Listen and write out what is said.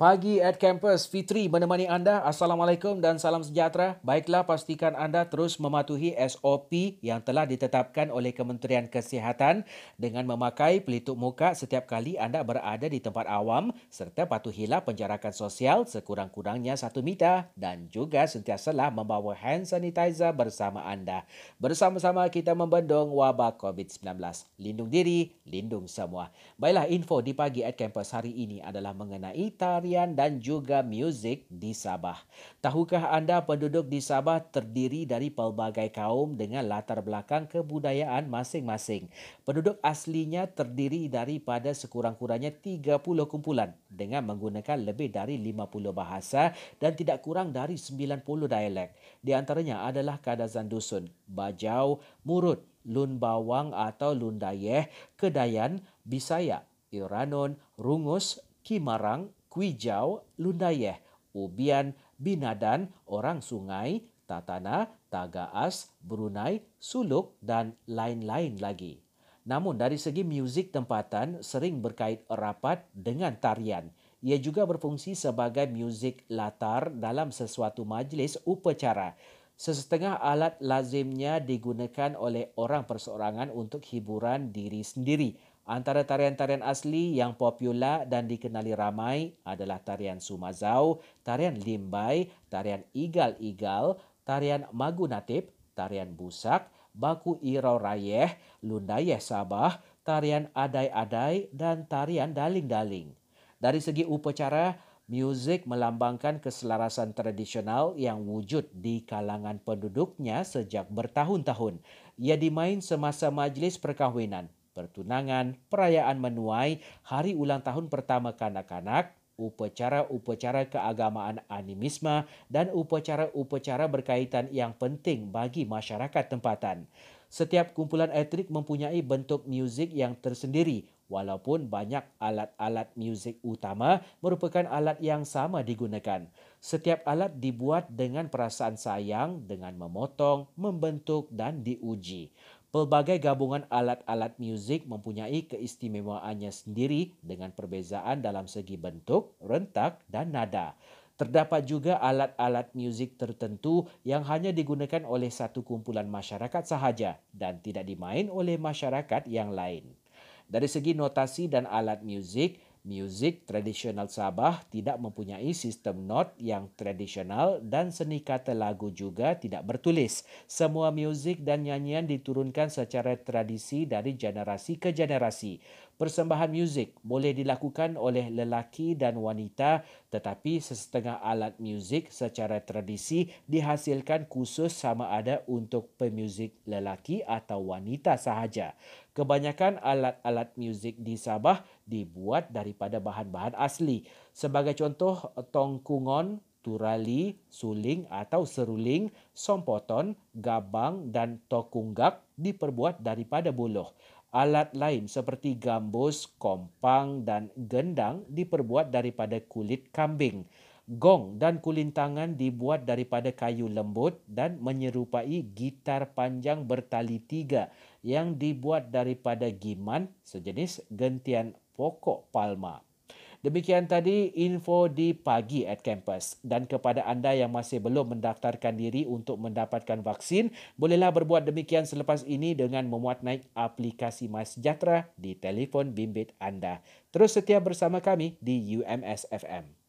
Pagi at Campus, Fitri menemani anda. Assalamualaikum dan salam sejahtera. Baiklah, pastikan anda terus mematuhi SOP yang telah ditetapkan oleh Kementerian Kesihatan dengan memakai pelitup muka setiap kali anda berada di tempat awam serta patuhilah penjarakan sosial sekurang-kurangnya satu meter dan juga sentiasalah membawa hand sanitizer bersama anda. Bersama-sama kita membendung wabak COVID-19. Lindung diri, lindung semua. Baiklah, info di Pagi at Campus hari ini adalah mengenai tarian tarian dan juga muzik di Sabah. Tahukah anda penduduk di Sabah terdiri dari pelbagai kaum dengan latar belakang kebudayaan masing-masing. Penduduk aslinya terdiri daripada sekurang-kurangnya 30 kumpulan dengan menggunakan lebih dari 50 bahasa dan tidak kurang dari 90 dialek. Di antaranya adalah Kadazan Dusun, Bajau, Murut, Lun Bawang atau Lun Dayeh, Kedayan, Bisaya, Iranon, Rungus, Kimarang, Kuijau, Lundayeh, Ubian, Binadan, Orang Sungai, Tatana, Tagaas, Brunei, Suluk dan lain-lain lagi. Namun dari segi muzik tempatan sering berkait rapat dengan tarian. Ia juga berfungsi sebagai muzik latar dalam sesuatu majlis upacara. Sesetengah alat lazimnya digunakan oleh orang perseorangan untuk hiburan diri sendiri. Antara tarian-tarian asli yang popular dan dikenali ramai adalah tarian Sumazau, tarian Limbai, tarian Igal-Igal, tarian Magunatip, tarian Busak, Baku Irau Rayeh, Lundayeh Sabah, tarian Adai-Adai dan tarian Daling-Daling. Dari segi upacara, muzik melambangkan keselarasan tradisional yang wujud di kalangan penduduknya sejak bertahun-tahun. Ia dimain semasa majlis perkahwinan, pertunangan, perayaan menuai, hari ulang tahun pertama kanak-kanak, upacara-upacara keagamaan animisme dan upacara-upacara berkaitan yang penting bagi masyarakat tempatan. Setiap kumpulan etnik mempunyai bentuk muzik yang tersendiri walaupun banyak alat-alat muzik utama merupakan alat yang sama digunakan. Setiap alat dibuat dengan perasaan sayang dengan memotong, membentuk dan diuji. Pelbagai gabungan alat-alat muzik mempunyai keistimewaannya sendiri dengan perbezaan dalam segi bentuk, rentak dan nada. Terdapat juga alat-alat muzik tertentu yang hanya digunakan oleh satu kumpulan masyarakat sahaja dan tidak dimain oleh masyarakat yang lain. Dari segi notasi dan alat muzik, Muzik tradisional Sabah tidak mempunyai sistem not yang tradisional dan seni kata lagu juga tidak bertulis. Semua muzik dan nyanyian diturunkan secara tradisi dari generasi ke generasi. Persembahan muzik boleh dilakukan oleh lelaki dan wanita tetapi sesetengah alat muzik secara tradisi dihasilkan khusus sama ada untuk pemuzik lelaki atau wanita sahaja. Kebanyakan alat-alat muzik di Sabah dibuat daripada bahan-bahan asli. Sebagai contoh, tongkungon, turali, suling atau seruling, sompoton, gabang dan tokunggak diperbuat daripada buluh. Alat lain seperti gambus, kompang dan gendang diperbuat daripada kulit kambing. Gong dan kulintangan dibuat daripada kayu lembut dan menyerupai gitar panjang bertali tiga yang dibuat daripada giman sejenis gentian pokok palma. Demikian tadi info di pagi at campus. Dan kepada anda yang masih belum mendaftarkan diri untuk mendapatkan vaksin, bolehlah berbuat demikian selepas ini dengan memuat naik aplikasi MySejahtera di telefon bimbit anda. Terus setia bersama kami di UMS FM.